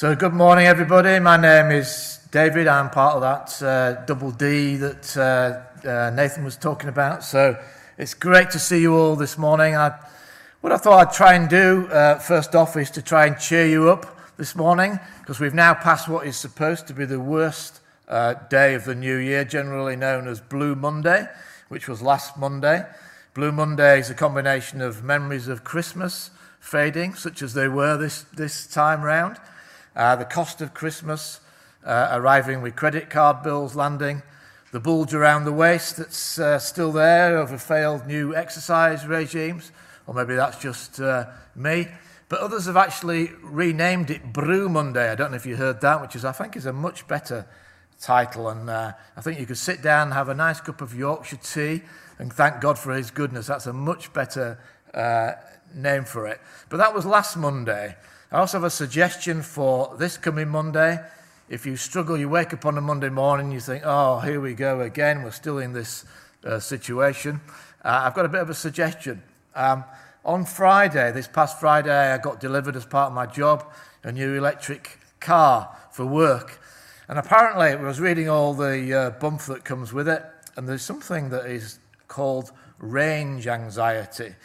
So, good morning, everybody. My name is David. I'm part of that uh, double D that uh, uh, Nathan was talking about. So, it's great to see you all this morning. I, what I thought I'd try and do uh, first off is to try and cheer you up this morning because we've now passed what is supposed to be the worst uh, day of the new year, generally known as Blue Monday, which was last Monday. Blue Monday is a combination of memories of Christmas fading, such as they were this, this time round uh, the cost of Christmas, uh, arriving with credit card bills landing, the bulge around the waist that's uh, still there over failed new exercise regimes, or maybe that's just uh, me. But others have actually renamed it Brew Monday. I don't know if you heard that, which is, I think, is a much better title. And uh, I think you could sit down and have a nice cup of Yorkshire tea and thank God for His goodness. That's a much better uh, name for it. But that was last Monday. I also have a suggestion for this coming Monday. If you struggle, you wake up on a Monday morning, you think, oh, here we go again, we're still in this uh, situation. Uh, I've got a bit of a suggestion. Um, on Friday, this past Friday, I got delivered as part of my job a new electric car for work. And apparently, I was reading all the uh, bump that comes with it, and there's something that is called range anxiety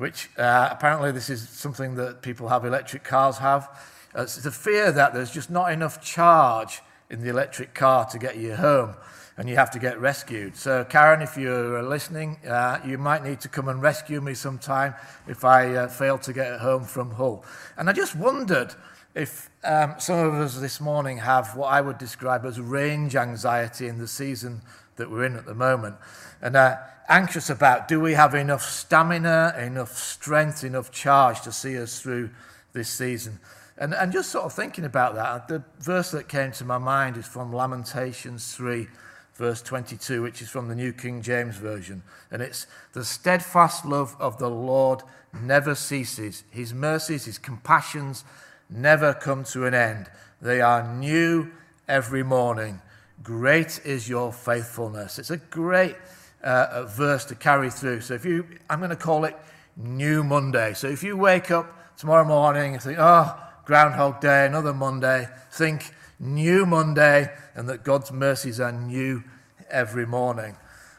which uh, apparently this is something that people have electric cars have. Uh, it's the fear that there's just not enough charge in the electric car to get you home and you have to get rescued. So, Karen, if you're listening, uh, you might need to come and rescue me sometime if I uh, fail to get home from Hull. And I just wondered if um, some of us this morning have what I would describe as range anxiety in the season that we're in at the moment. And uh, anxious about do we have enough stamina, enough strength, enough charge to see us through this season? And, and just sort of thinking about that, the verse that came to my mind is from Lamentations 3, verse 22, which is from the New King James Version. And it's the steadfast love of the Lord never ceases, his mercies, his compassions never come to an end. They are new every morning. Great is your faithfulness. It's a great uh, verse to carry through. So if you, I'm going to call it New Monday. So if you wake up tomorrow morning and think, oh, Groundhog Day, another Monday, think New Monday and that God's mercies are new every morning.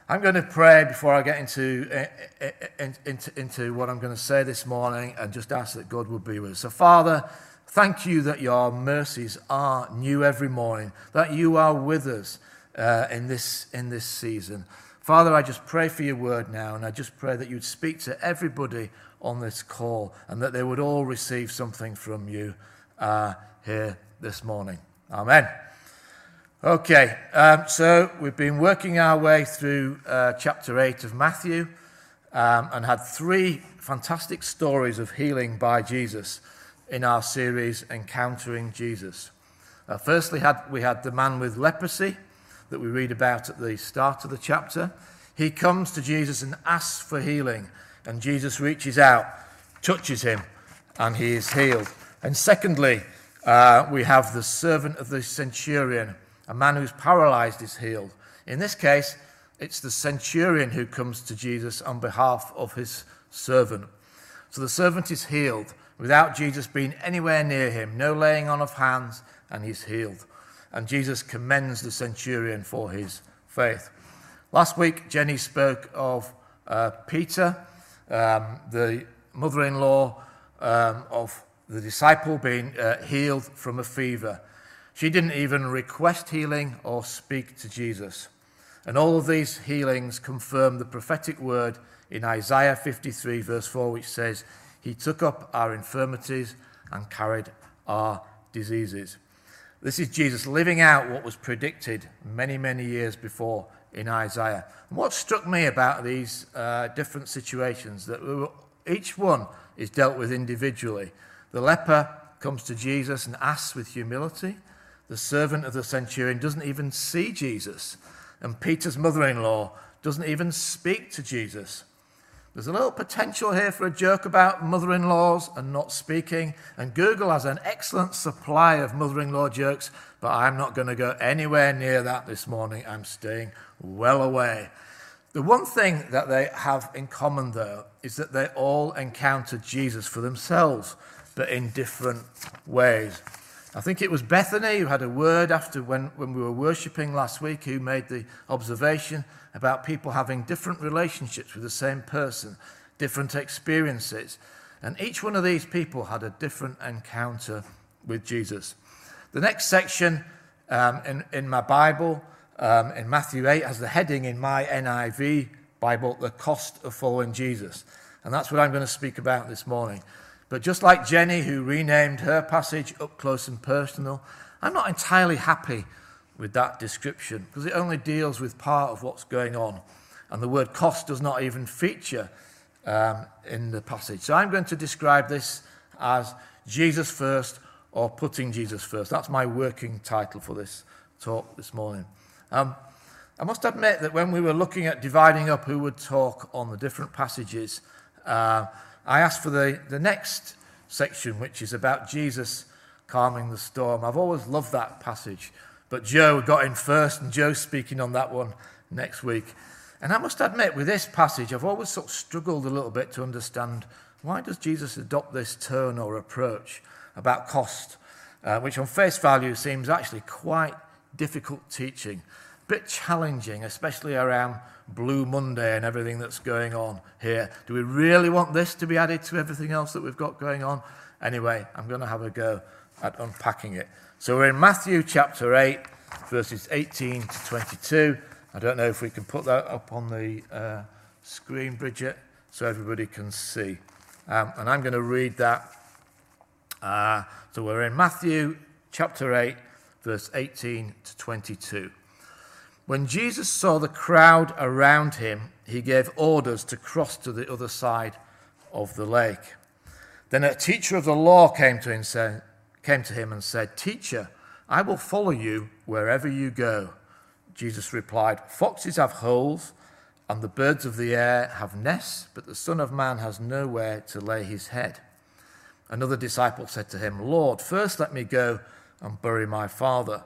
I'm going to pray before I get into, uh, uh, into, into what I'm going to say this morning and just ask that God would be with us. So, Father, thank you that your mercies are new every morning, that you are with us uh, in, this, in this season. Father, I just pray for your word now, and I just pray that you'd speak to everybody on this call and that they would all receive something from you uh, here this morning. Amen. Okay, um, so we've been working our way through uh, chapter 8 of Matthew um, and had three fantastic stories of healing by Jesus in our series Encountering Jesus. Uh, firstly, had, we had the man with leprosy that we read about at the start of the chapter. He comes to Jesus and asks for healing, and Jesus reaches out, touches him, and he is healed. And secondly, uh, we have the servant of the centurion, a man who's paralyzed is healed. In this case, it's the centurion who comes to Jesus on behalf of his servant. So the servant is healed without Jesus being anywhere near him, no laying on of hands, and he's healed and Jesus commends the centurion for his faith. Last week, Jenny spoke of uh, Peter, um, the mother in law um, of the disciple being uh, healed from a fever. She didn't even request healing or speak to Jesus. And all of these healings confirm the prophetic word in Isaiah 53, verse 4, which says, He took up our infirmities and carried our diseases. This is Jesus living out what was predicted many, many years before in Isaiah. And what struck me about these uh, different situations that were, each one is dealt with individually. The leper comes to Jesus and asks with humility. The servant of the centurion doesn't even see Jesus. And Peter's mother in law doesn't even speak to Jesus. There's a little potential here for a joke about mother in laws and not speaking, and Google has an excellent supply of mother in law jokes, but I'm not going to go anywhere near that this morning. I'm staying well away. The one thing that they have in common, though, is that they all encountered Jesus for themselves, but in different ways. I think it was Bethany who had a word after when, when we were worshipping last week, who made the observation about people having different relationships with the same person, different experiences. And each one of these people had a different encounter with Jesus. The next section um, in, in my Bible, um, in Matthew 8, has the heading in my NIV Bible, The Cost of Following Jesus. And that's what I'm going to speak about this morning. But just like Jenny, who renamed her passage Up Close and Personal, I'm not entirely happy with that description because it only deals with part of what's going on. And the word cost does not even feature um, in the passage. So I'm going to describe this as Jesus first or putting Jesus first. That's my working title for this talk this morning. Um, I must admit that when we were looking at dividing up who would talk on the different passages, uh, I asked for the, the next section, which is about Jesus calming the storm. I've always loved that passage, but Joe got in first, and Joe's speaking on that one next week. And I must admit, with this passage, I've always sort of struggled a little bit to understand why does Jesus adopt this tone or approach about cost, uh, which on face value seems actually quite difficult teaching, a bit challenging, especially around Blue Monday and everything that's going on here. Do we really want this to be added to everything else that we've got going on? Anyway, I'm going to have a go at unpacking it. So we're in Matthew chapter 8, verses 18 to 22. I don't know if we can put that up on the uh, screen, Bridget, so everybody can see. Um, and I'm going to read that. Uh, so we're in Matthew chapter 8, verse 18 to 22. When Jesus saw the crowd around him, he gave orders to cross to the other side of the lake. Then a teacher of the law came to him, came to him and said, Teacher, I will follow you wherever you go. Jesus replied, Foxes have holes, and the birds of the air have nests, but the Son of Man has nowhere to lay his head. Another disciple said to him, Lord, first let me go and bury my father.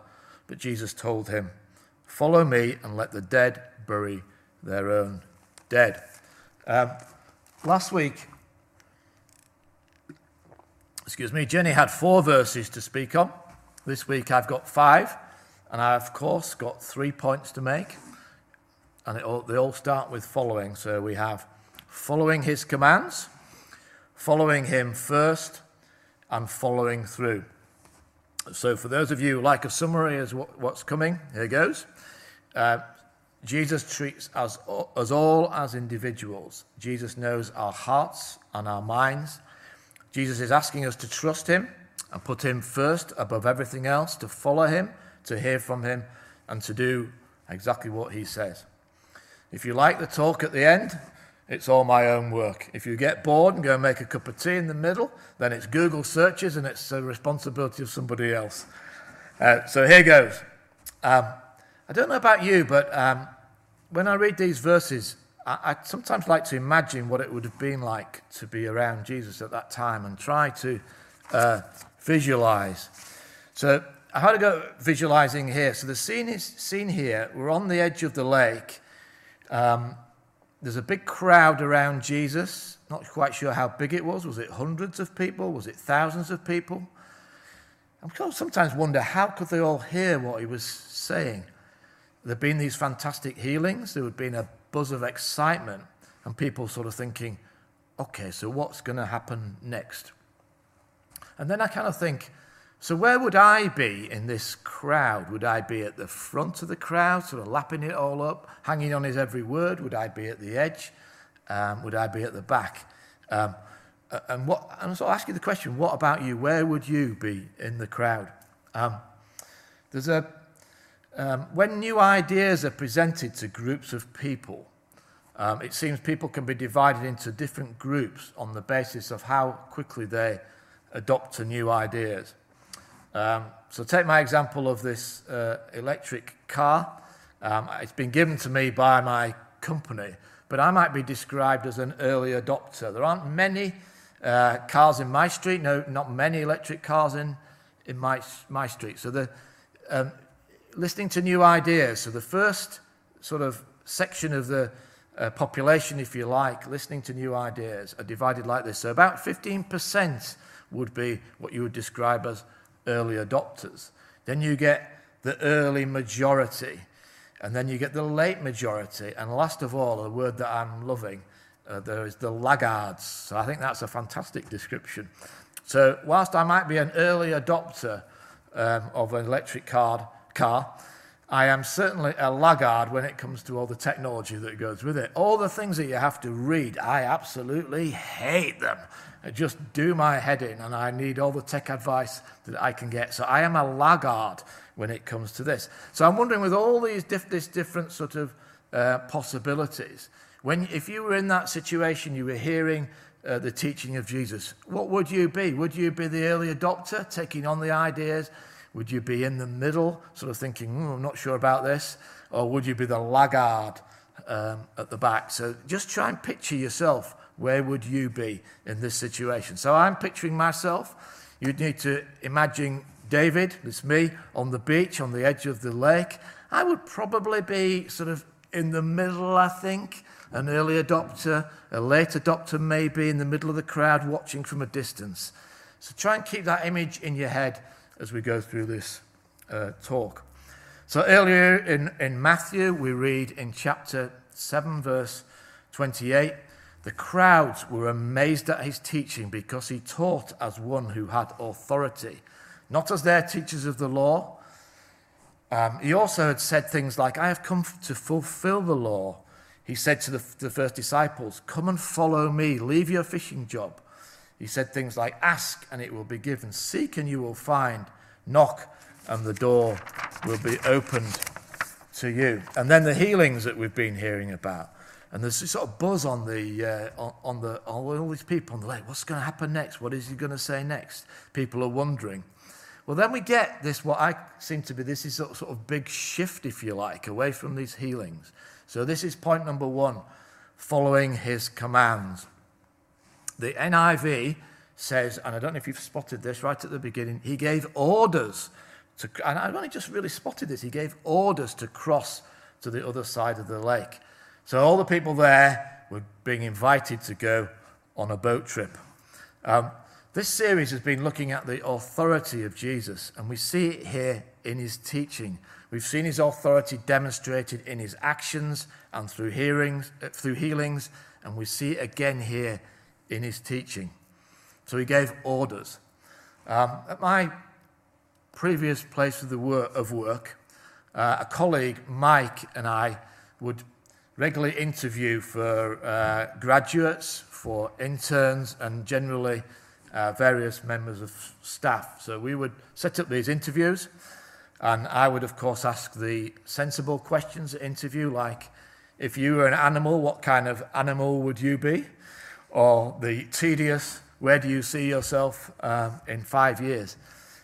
But Jesus told him, Follow me and let the dead bury their own dead. Um, last week, excuse me, Jenny had four verses to speak on. This week I've got five. And I, of course, got three points to make. And all, they all start with following. So we have following his commands, following him first, and following through. So, for those of you who like a summary as what's coming, here goes. Uh, Jesus treats us, us all as individuals. Jesus knows our hearts and our minds. Jesus is asking us to trust him and put him first above everything else, to follow him to hear from him, and to do exactly what he says. If you like the talk at the end, it's all my own work. If you get bored and go and make a cup of tea in the middle, then it's Google searches and it's the responsibility of somebody else. Uh, so here goes. Um, I don't know about you, but um, when I read these verses, I, I, sometimes like to imagine what it would have been like to be around Jesus at that time and try to uh, visualize. So I had to go visualizing here. So the scene is seen here. We're on the edge of the lake. Um, there's a big crowd around Jesus. Not quite sure how big it was. Was it hundreds of people? Was it thousands of people? I sometimes wonder how could they all hear what he was saying. There'd been these fantastic healings. There had been a buzz of excitement, and people sort of thinking, "Okay, so what's going to happen next?" And then I kind of think so, where would I be in this crowd? Would I be at the front of the crowd, sort of lapping it all up, hanging on his every word? Would I be at the edge? Um, would I be at the back? Um, and what? And so, I'll ask you the question: What about you? Where would you be in the crowd? Um, there's a um, when new ideas are presented to groups of people. Um, it seems people can be divided into different groups on the basis of how quickly they adopt to new ideas. Um, so take my example of this uh, electric car. Um, it's been given to me by my company, but I might be described as an early adopter. There aren't many uh, cars in my street, no, not many electric cars in, in my, my street. So the, um, listening to new ideas. So the first sort of section of the uh, population, if you like, listening to new ideas are divided like this. So about 15% would be what you would describe as early adopters. Then you get the early majority. And then you get the late majority. And last of all, a word that I'm loving, uh, there is the laggards. So I think that's a fantastic description. So, whilst I might be an early adopter um, of an electric car, car, I am certainly a laggard when it comes to all the technology that goes with it. All the things that you have to read, I absolutely hate them. I just do my head in, and I need all the tech advice that I can get. So I am a laggard when it comes to this. So I'm wondering, with all these diff- different sort of uh, possibilities, when if you were in that situation, you were hearing uh, the teaching of Jesus, what would you be? Would you be the early adopter, taking on the ideas? Would you be in the middle, sort of thinking, mm, I'm not sure about this? Or would you be the laggard um, at the back? So just try and picture yourself. Where would you be in this situation? So I'm picturing myself. You'd need to imagine David, it's me, on the beach, on the edge of the lake. I would probably be sort of in the middle, I think an early adopter, a late adopter, maybe in the middle of the crowd watching from a distance. So try and keep that image in your head as we go through this uh, talk. So earlier in, in Matthew, we read in chapter 7, verse 28 the crowds were amazed at his teaching because he taught as one who had authority, not as their teachers of the law. Um, he also had said things like, I have come to fulfill the law. He said to the, the first disciples, Come and follow me, leave your fishing job. He said things like, Ask and it will be given, seek and you will find, knock and the door will be opened to you. And then the healings that we've been hearing about. And there's this sort of buzz on the uh, on, the on all these people on the lake. What's going to happen next? What is he going to say next? People are wondering. Well, then we get this what I seem to be this is sort of big shift, if you like, away from these healings. So, this is point number one following his commands. The NIV says, and I don't know if you've spotted this right at the beginning, he gave orders to, and I've only just really spotted this, he gave orders to cross to the other side of the lake. So, all the people there were being invited to go on a boat trip. Um, this series has been looking at the authority of Jesus, and we see it here in his teaching. We've seen his authority demonstrated in his actions and through hearings, uh, through healings, and we see it again here in his teaching. So he gave orders. Um, at my previous place of, work, of work, uh, a colleague, Mike, and I would regularly interview for uh, graduates, for interns, and generally uh, various members of staff. So we would set up these interviews. And I would, of course, ask the sensible questions at interview, like if you were an animal, what kind of animal would you be? Or the tedious, where do you see yourself um, in five years?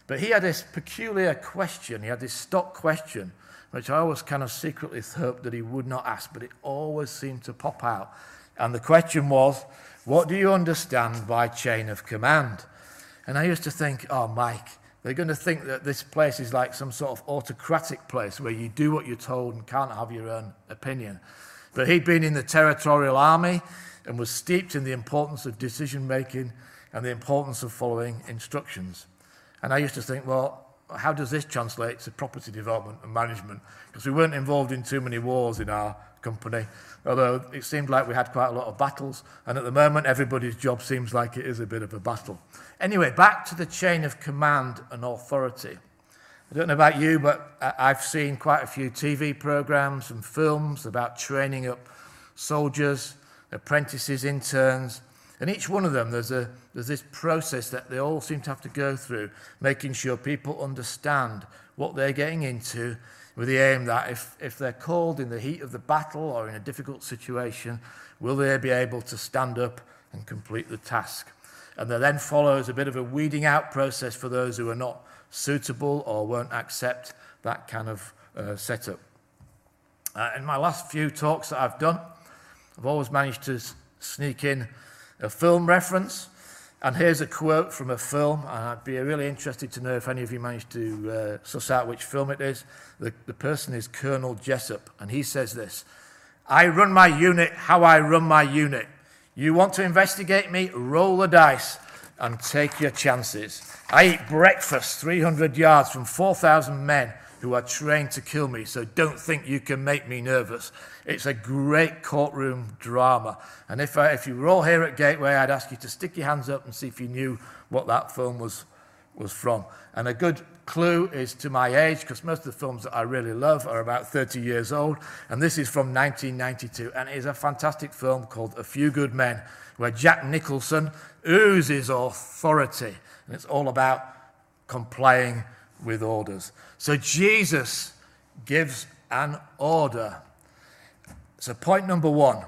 But he had this peculiar question, he had this stock question, which I always kind of secretly hoped that he would not ask, but it always seemed to pop out. And the question was, What do you understand by chain of command? And I used to think, Oh, Mike, they're going to think that this place is like some sort of autocratic place where you do what you're told and can't have your own opinion. But he'd been in the territorial army and was steeped in the importance of decision making and the importance of following instructions. And I used to think, well, how does this translate to property development and management? Because we weren't involved in too many wars in our company, although it seemed like we had quite a lot of battles. And at the moment, everybody's job seems like it is a bit of a battle. Anyway, back to the chain of command and authority. I don't know about you, but I've seen quite a few TV programs and films about training up soldiers, apprentices, interns, and each one of them, there's, a, there's this process that they all seem to have to go through, making sure people understand what they're getting into with the aim that if, if they're called in the heat of the battle or in a difficult situation, will they be able to stand up and complete the task? And there then follows a bit of a weeding out process for those who are not suitable or won't accept that kind of uh, setup. Uh, in my last few talks that I've done, I've always managed to sneak in a film reference. And here's a quote from a film. and I'd be really interested to know if any of you managed to uh, suss out which film it is. The, the person is Colonel Jessup, and he says this I run my unit how I run my unit. You want to investigate me? Roll the dice. and take your chances. I eat breakfast 300 yards from 4,000 men who are trained to kill me, so don't think you can make me nervous. It's a great courtroom drama. And if, I, if you were all here at Gateway, I'd ask you to stick your hands up and see if you knew what that film was, was from. And a good clue is to my age, because most of the films that I really love are about 30 years old. And this is from 1992, and it is a fantastic film called A Few Good Men, where Jack Nicholson oozes authority. And it's all about complying with orders. So Jesus gives an order. So, point number one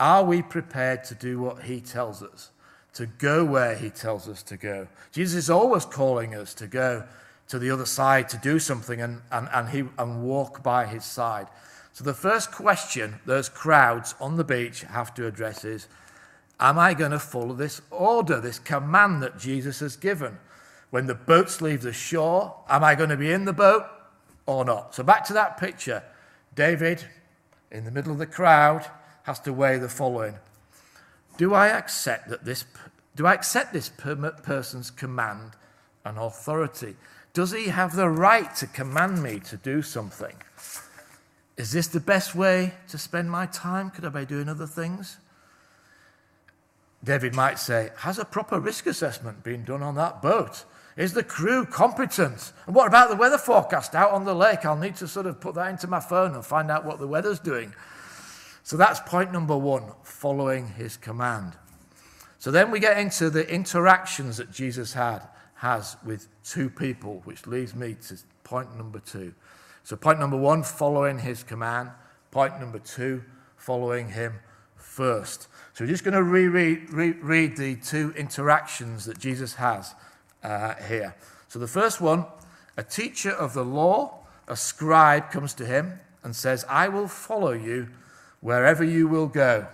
are we prepared to do what he tells us, to go where he tells us to go? Jesus is always calling us to go to the other side to do something and, and, and, he, and walk by his side. So, the first question those crowds on the beach have to address is Am I going to follow this order, this command that Jesus has given? When the boats leave the shore, am I going to be in the boat or not? So back to that picture. David, in the middle of the crowd, has to weigh the following. Do I accept that this do I accept this person's command and authority? Does he have the right to command me to do something? Is this the best way to spend my time? Could I be doing other things? David might say, Has a proper risk assessment been done on that boat? Is the crew competent? And what about the weather forecast out on the lake? I'll need to sort of put that into my phone and find out what the weather's doing. So that's point number one following his command. So then we get into the interactions that Jesus had has with two people, which leads me to point number two. So, point number one, following his command. Point number two, following him first. So, we're just going to reread, reread the two interactions that Jesus has uh, here. So the first one a teacher of the law, a scribe, comes to him and says, I will follow you wherever you will go.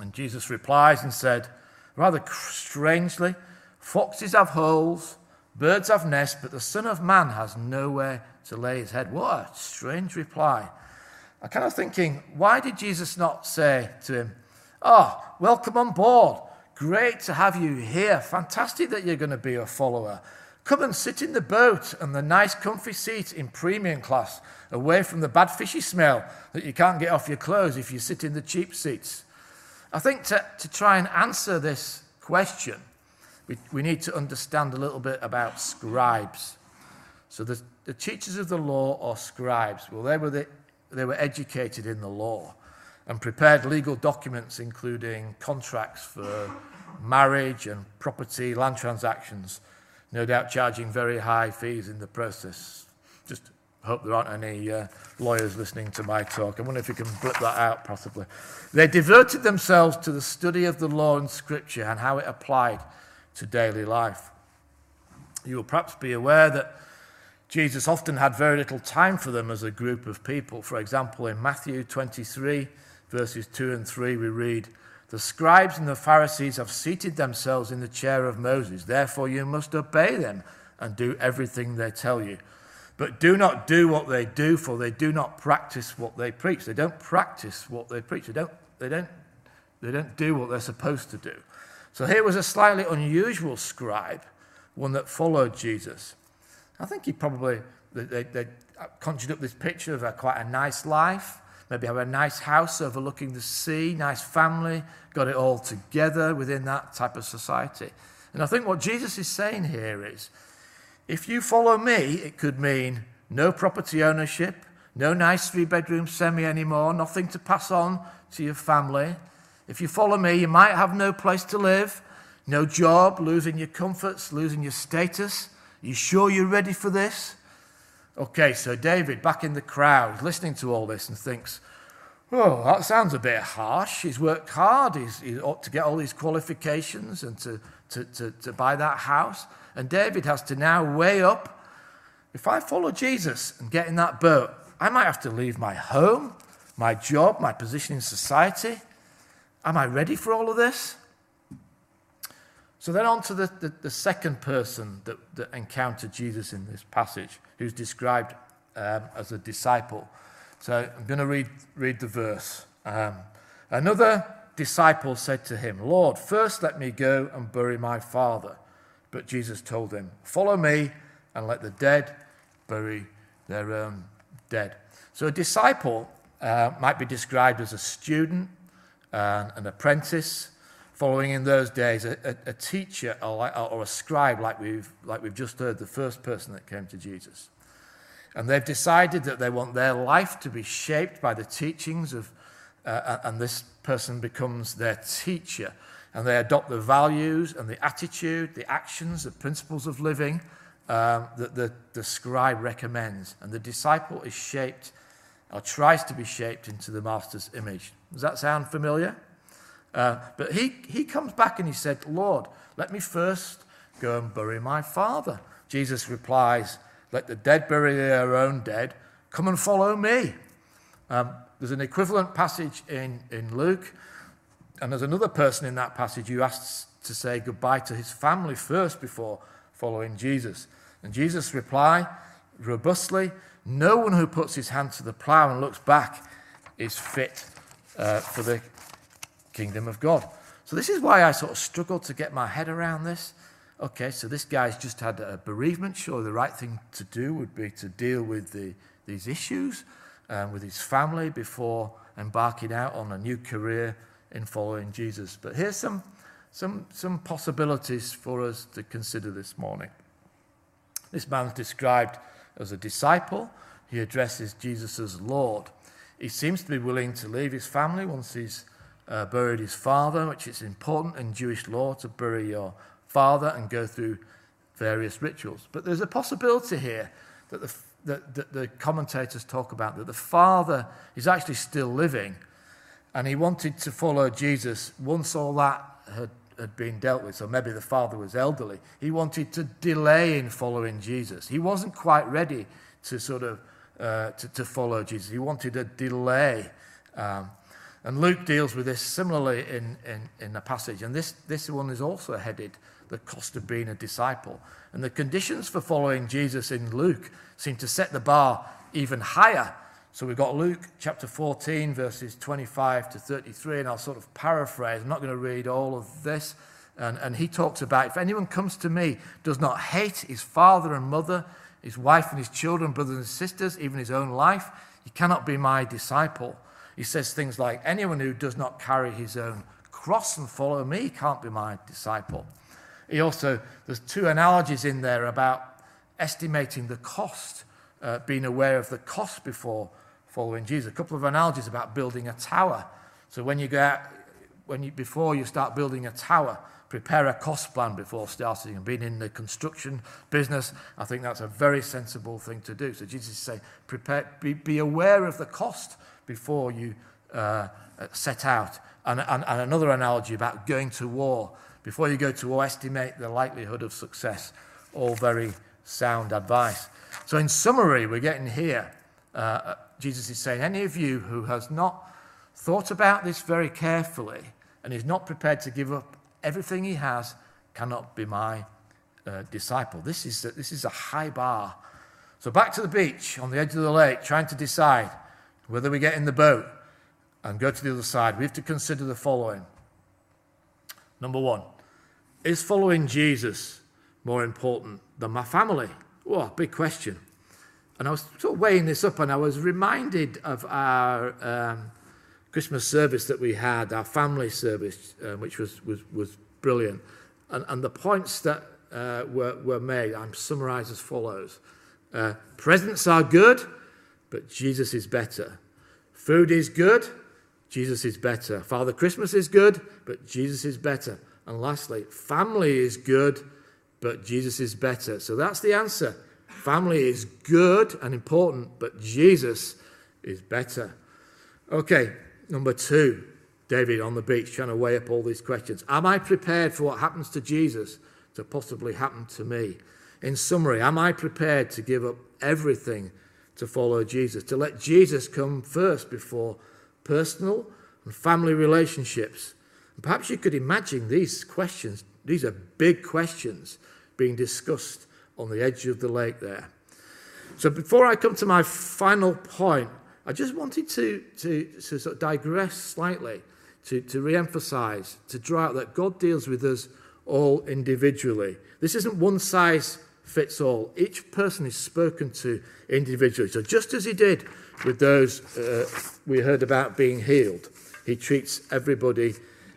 And Jesus replies and said, rather strangely, foxes have holes, birds have nests, but the Son of Man has nowhere to lay his head. What a strange reply. I'm kind of thinking, why did Jesus not say to him, Oh, welcome on board. Great to have you here. Fantastic that you're going to be a follower. Come and sit in the boat and the nice, comfy seat in premium class, away from the bad fishy smell that you can't get off your clothes if you sit in the cheap seats. I think to, to try and answer this question, we, we need to understand a little bit about scribes. So, the, the teachers of the law or scribes, well, they were, the, they were educated in the law and prepared legal documents, including contracts for marriage and property, land transactions, no doubt charging very high fees in the process. Just hope there aren't any uh, lawyers listening to my talk. I wonder if you can blip that out possibly. They devoted themselves to the study of the law and scripture and how it applied to daily life. You will perhaps be aware that Jesus often had very little time for them as a group of people. For example, in Matthew 23, verses 2 and 3, we read, The scribes and the Pharisees have seated themselves in the chair of Moses. Therefore, you must obey them and do everything they tell you. But do not do what they do, for they do not practice what they preach. They don't practice what they preach. They don't, they don't, they don't do what they're supposed to do. So here was a slightly unusual scribe, one that followed Jesus. I think he probably they, they conjured up this picture of a, quite a nice life, maybe have a nice house overlooking the sea, nice family, got it all together within that type of society. And I think what Jesus is saying here is if you follow me, it could mean no property ownership, no nice three bedroom semi anymore, nothing to pass on to your family. If you follow me, you might have no place to live, no job, losing your comforts, losing your status. Are you sure you're ready for this? Okay, so David, back in the crowd, listening to all this and thinks, oh, that sounds a bit harsh. He's worked hard. He's, he ought to get all these qualifications and to, to, to, to buy that house. And David has to now weigh up if I follow Jesus and get in that boat, I might have to leave my home, my job, my position in society. Am I ready for all of this? So then on to the, the, the second person that, that, encountered Jesus in this passage, who's described um, as a disciple. So I'm going to read, read the verse. Um, Another disciple said to him, Lord, first let me go and bury my father. But Jesus told him, Follow me and let the dead bury their own dead. So a disciple uh, might be described as a student, uh, an apprentice, following in those days a, a, a teacher or, or, a scribe, like we've, like we've just heard, the first person that came to Jesus. And they've decided that they want their life to be shaped by the teachings of, uh, and this person becomes their teacher. And they adopt the values and the attitude, the actions, the principles of living um, that the, the scribe recommends. And the disciple is shaped or tries to be shaped into the master's image. Does that sound familiar? Uh, but he, he comes back and he said, Lord, let me first go and bury my father. Jesus replies, Let the dead bury their own dead. Come and follow me. Um, there's an equivalent passage in, in Luke, and there's another person in that passage who asks to say goodbye to his family first before following Jesus. And Jesus' reply, robustly, No one who puts his hand to the plough and looks back is fit uh, for the kingdom of God. So, this is why I sort of struggled to get my head around this. Okay, so this guy's just had a bereavement. Sure, the right thing to do would be to deal with the, these issues um, with his family before embarking out on a new career in following Jesus. But here's some, some, some possibilities for us to consider this morning. This man's described as a disciple. He addresses Jesus as Lord. He seems to be willing to leave his family once he's uh, buried his father, which is important in Jewish law to bury your father and go through various rituals. But there's a possibility here that the, that, that the commentators talk about that the father is actually still living and he wanted to follow Jesus once all that had, had been dealt with. So maybe the father was elderly. He wanted to delay in following Jesus. He wasn't quite ready to sort of uh, to, to follow Jesus. He wanted a delay. Um, and Luke deals with this similarly in, in, in the passage. And this, this one is also headed the cost of being a disciple. And the conditions for following Jesus in Luke seem to set the bar even higher. So we've got Luke chapter 14, verses 25 to 33, and I'll sort of paraphrase. I'm not going to read all of this. And, and he talks about if anyone comes to me, does not hate his father and mother, his wife and his children, brothers and sisters, even his own life, he cannot be my disciple. He says things like, Anyone who does not carry his own cross and follow me can't be my disciple. He also, there's two analogies in there about estimating the cost, uh, being aware of the cost before following Jesus. A couple of analogies about building a tower. So when you go out, when you, before you start building a tower, prepare a cost plan before starting. And being in the construction business, I think that's a very sensible thing to do. So Jesus is saying, prepare, be, be aware of the cost before you uh, set out. And, and, and another analogy about going to war. Before you go to war, estimate the likelihood of success. All very sound advice. So, in summary, we're getting here. Uh, Jesus is saying, Any of you who has not thought about this very carefully and is not prepared to give up everything he has cannot be my uh, disciple. This is, a, this is a high bar. So, back to the beach on the edge of the lake, trying to decide whether we get in the boat and go to the other side, we have to consider the following. Number one, is following Jesus more important than my family? Oh, big question. And I was sort of weighing this up, and I was reminded of our um, Christmas service that we had, our family service, uh, which was, was, was brilliant. And, and the points that uh, were, were made, I'm summarized as follows uh, Presents are good, but Jesus is better. Food is good, Jesus is better. Father Christmas is good, but Jesus is better. And lastly, family is good, but Jesus is better. So that's the answer. Family is good and important, but Jesus is better. Okay, number two, David on the beach trying to weigh up all these questions. Am I prepared for what happens to Jesus to possibly happen to me? In summary, am I prepared to give up everything to follow Jesus, to let Jesus come first before personal and family relationships. And perhaps you could imagine these questions, these are big questions being discussed on the edge of the lake there. So before I come to my final point, I just wanted to, to, to sort of digress slightly to, to re emphasize, to draw out that God deals with us all individually. This isn't one size fits all. Each person is spoken to individually. So, just as he did with those uh, we heard about being healed, he treats everybody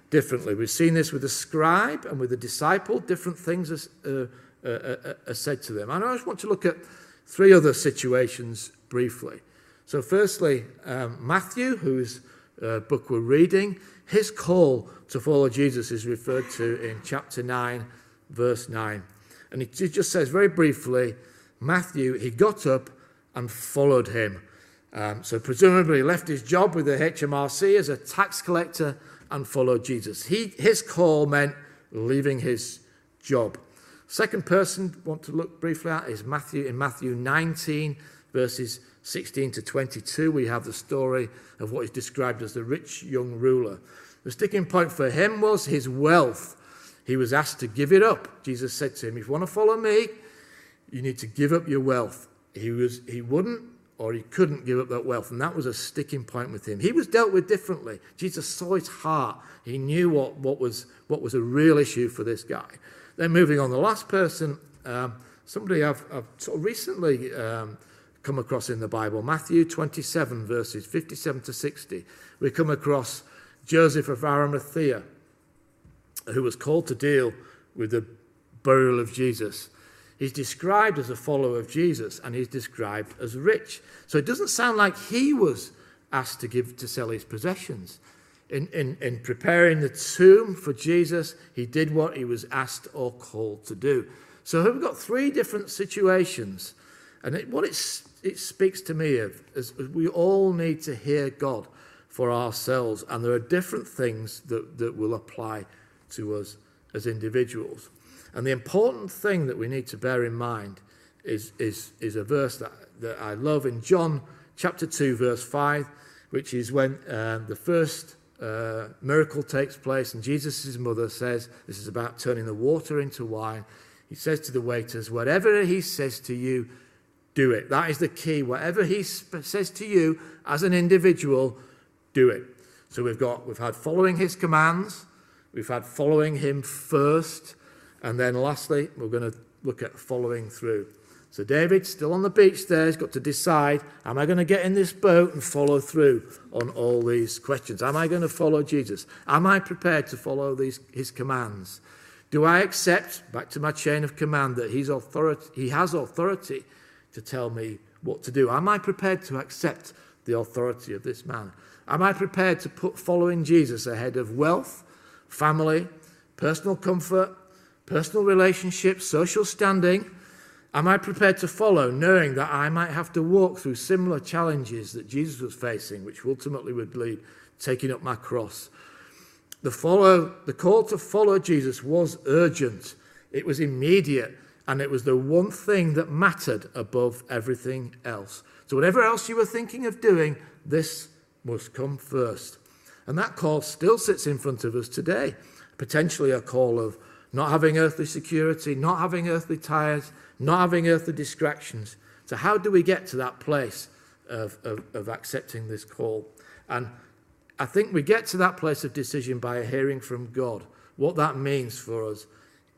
differently. We've seen this with the scribe and with the disciple, different things are, uh, uh, uh, are said to them. And I just want to look at three other situations briefly. So, firstly, um, Matthew, whose uh, book we're reading, his call to follow Jesus is referred to in chapter 9, verse 9. And it just says very briefly Matthew, he got up and followed him. Um, so, presumably, he left his job with the HMRC as a tax collector and followed Jesus. He, his call meant leaving his job. Second person want to look briefly at is Matthew in Matthew 19 verses 16 to 22 we have the story of what is described as the rich young ruler. The sticking point for him was his wealth. He was asked to give it up. Jesus said to him, "If you want to follow me, you need to give up your wealth." He was he wouldn't or he couldn't give up that wealth. And that was a sticking point with him. He was dealt with differently. Jesus saw his heart. He knew what, what, was, what was a real issue for this guy. Then moving on, the last person, um, somebody I've, I've sort of recently um, come across in the Bible, Matthew 27, verses 57 to 60. We come across Joseph of Arimathea, who was called to deal with the burial of Jesus. He's described as a follower of Jesus and he's described as rich. So it doesn't sound like he was asked to give to sell his possessions. In, in, in preparing the tomb for Jesus, he did what he was asked or called to do. So we've got three different situations. And it, what it, it speaks to me of is we all need to hear God for ourselves. And there are different things that, that will apply to us as individuals. And the important thing that we need to bear in mind is, is, is a verse that, that I love in John chapter 2, verse 5, which is when uh, the first uh, miracle takes place, and Jesus' mother says, This is about turning the water into wine. He says to the waiters, Whatever he says to you, do it. That is the key. Whatever he says to you as an individual, do it. So we've got, we've had following his commands, we've had following him first, and then lastly, we're going to look at following through. So David, still on the beach there, He's got to decide, am I going to get in this boat and follow through on all these questions? Am I going to follow Jesus? Am I prepared to follow these, his commands? Do I accept, back to my chain of command, that he's authority, he has authority to tell me what to do? Am I prepared to accept the authority of this man? Am I prepared to put following Jesus ahead of wealth, family, personal comfort, personal relationships, social standing? Am I prepared to follow, knowing that I might have to walk through similar challenges that Jesus was facing, which ultimately would lead taking up my cross? The, follow, the call to follow Jesus was urgent, it was immediate, and it was the one thing that mattered above everything else. So, whatever else you were thinking of doing, this must come first. And that call still sits in front of us today, potentially a call of not having earthly security, not having earthly ties, not having earthly distractions. So, how do we get to that place of, of, of accepting this call? And I think we get to that place of decision by hearing from God what that means for us,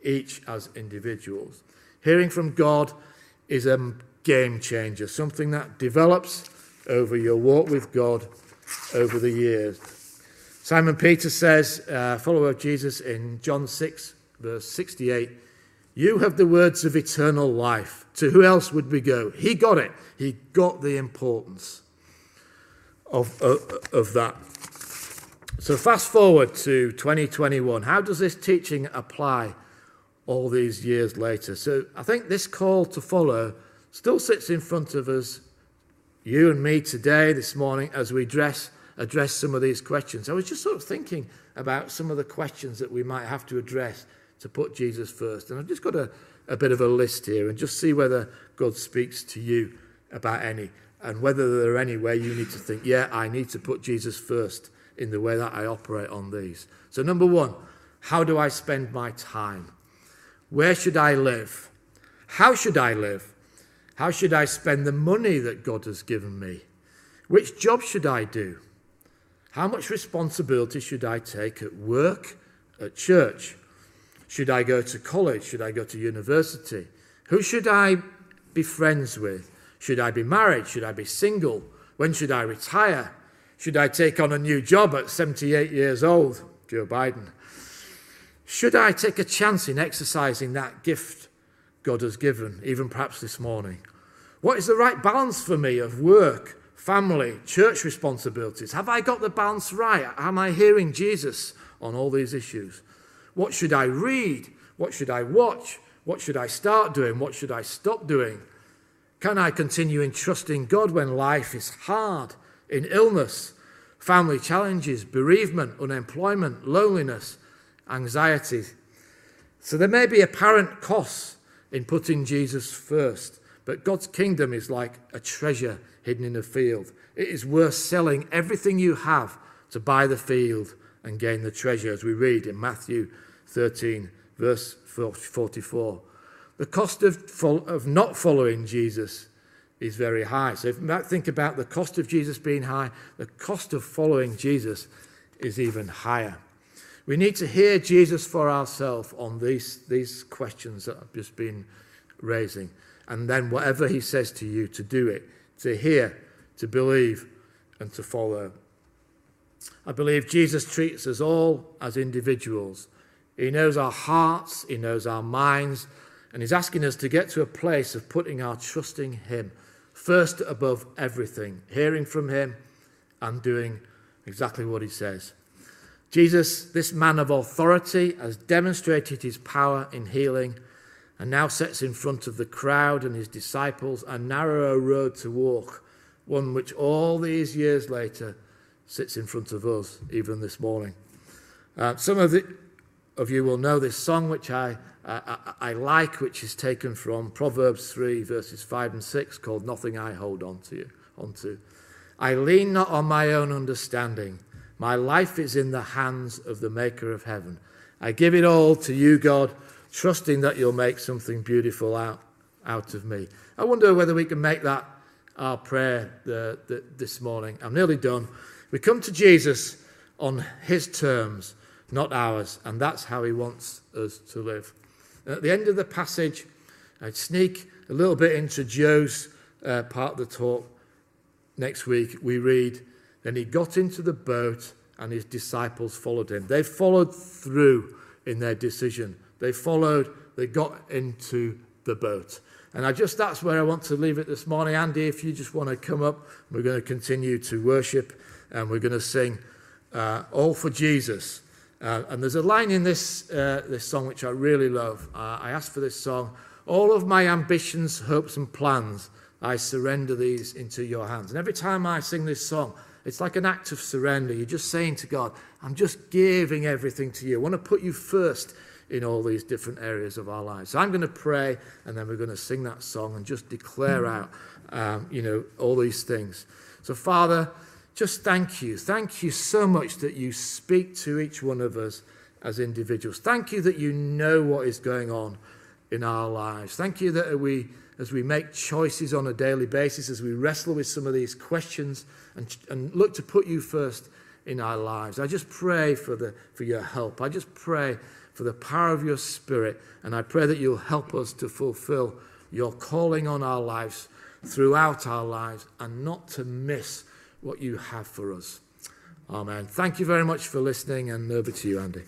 each as individuals. Hearing from God is a game changer, something that develops over your walk with God over the years. Simon Peter says, uh, follower of Jesus in John 6, verse 68 You have the words of eternal life. To who else would we go? He got it. He got the importance of, of, of that. So, fast forward to 2021. How does this teaching apply all these years later? So, I think this call to follow still sits in front of us, you and me today, this morning, as we address, address some of these questions. I was just sort of thinking about some of the questions that we might have to address to put Jesus first. And I've just got a, a bit of a list here and just see whether God speaks to you about any and whether there are any where you need to think, yeah, I need to put Jesus first in the way that I operate on these. So, number one, how do I spend my time? Where should I live? How should I live? How should I spend the money that God has given me? Which job should I do? How much responsibility should I take at work, at church? Should I go to college? Should I go to university? Who should I be friends with? Should I be married? Should I be single? When should I retire? Should I take on a new job at 78 years old? Joe Biden. Should I take a chance in exercising that gift God has given, even perhaps this morning? What is the right balance for me of work, family, church responsibilities? Have I got the balance right? Am I hearing Jesus on all these issues? What should I read? What should I watch? What should I start doing? What should I stop doing? Can I continue in trusting God when life is hard, in illness, family challenges, bereavement, unemployment, loneliness, anxiety? So there may be apparent costs in putting Jesus first, but God's kingdom is like a treasure hidden in a field. It is worth selling everything you have to buy the field and gain the treasure, as we read in Matthew 13, verse 44. The cost of, of not following Jesus is very high. So if you think about the cost of Jesus being high, the cost of following Jesus is even higher. We need to hear Jesus for ourselves on these, these questions that I've just been raising. And then whatever he says to you, to do it, to hear, to believe, and to follow. I believe Jesus treats us all as individuals he knows our hearts, He knows our minds, and He's asking us to get to a place of putting our trust in Him first above everything, hearing from Him and doing exactly what He says. Jesus, this man of authority, has demonstrated his power in healing and now sets in front of the crowd and his disciples a narrow road to walk, one which all these years later sits in front of us, even this morning. Uh, some of the of you will know this song, which I, I, I, like, which is taken from Proverbs 3, verses 5 and 6, called Nothing I Hold On to onto. I lean not on my own understanding. My life is in the hands of the Maker of heaven. I give it all to you, God, trusting that you'll make something beautiful out, out of me. I wonder whether we can make that our prayer the, the, this morning. I'm nearly done. We come to Jesus on his terms not ours. And that's how he wants us to live. at the end of the passage, I'd sneak a little bit into Joe's uh, part of the talk. Next week, we read, Then he got into the boat and his disciples followed him. They followed through in their decision. They followed, they got into the boat. And I just, that's where I want to leave it this morning. Andy, if you just want to come up, we're going to continue to worship and we're going to sing uh, All for Jesus. Uh, and there's a line in this, uh, this song which I really love. Uh, I asked for this song. All of my ambitions, hopes, and plans, I surrender these into your hands. And every time I sing this song, it's like an act of surrender. You're just saying to God, I'm just giving everything to you. I want to put you first in all these different areas of our lives. So I'm going to pray, and then we're going to sing that song and just declare out, um, you know, all these things. So, Father, just thank you. Thank you so much that you speak to each one of us as individuals. Thank you that you know what is going on in our lives. Thank you that we, as we make choices on a daily basis, as we wrestle with some of these questions and, and look to put you first in our lives. I just pray for, the, for your help. I just pray for the power of your spirit. And I pray that you'll help us to fulfill your calling on our lives throughout our lives and not to miss what you have for us. Amen. Thank you very much for listening, and over to you, Andy.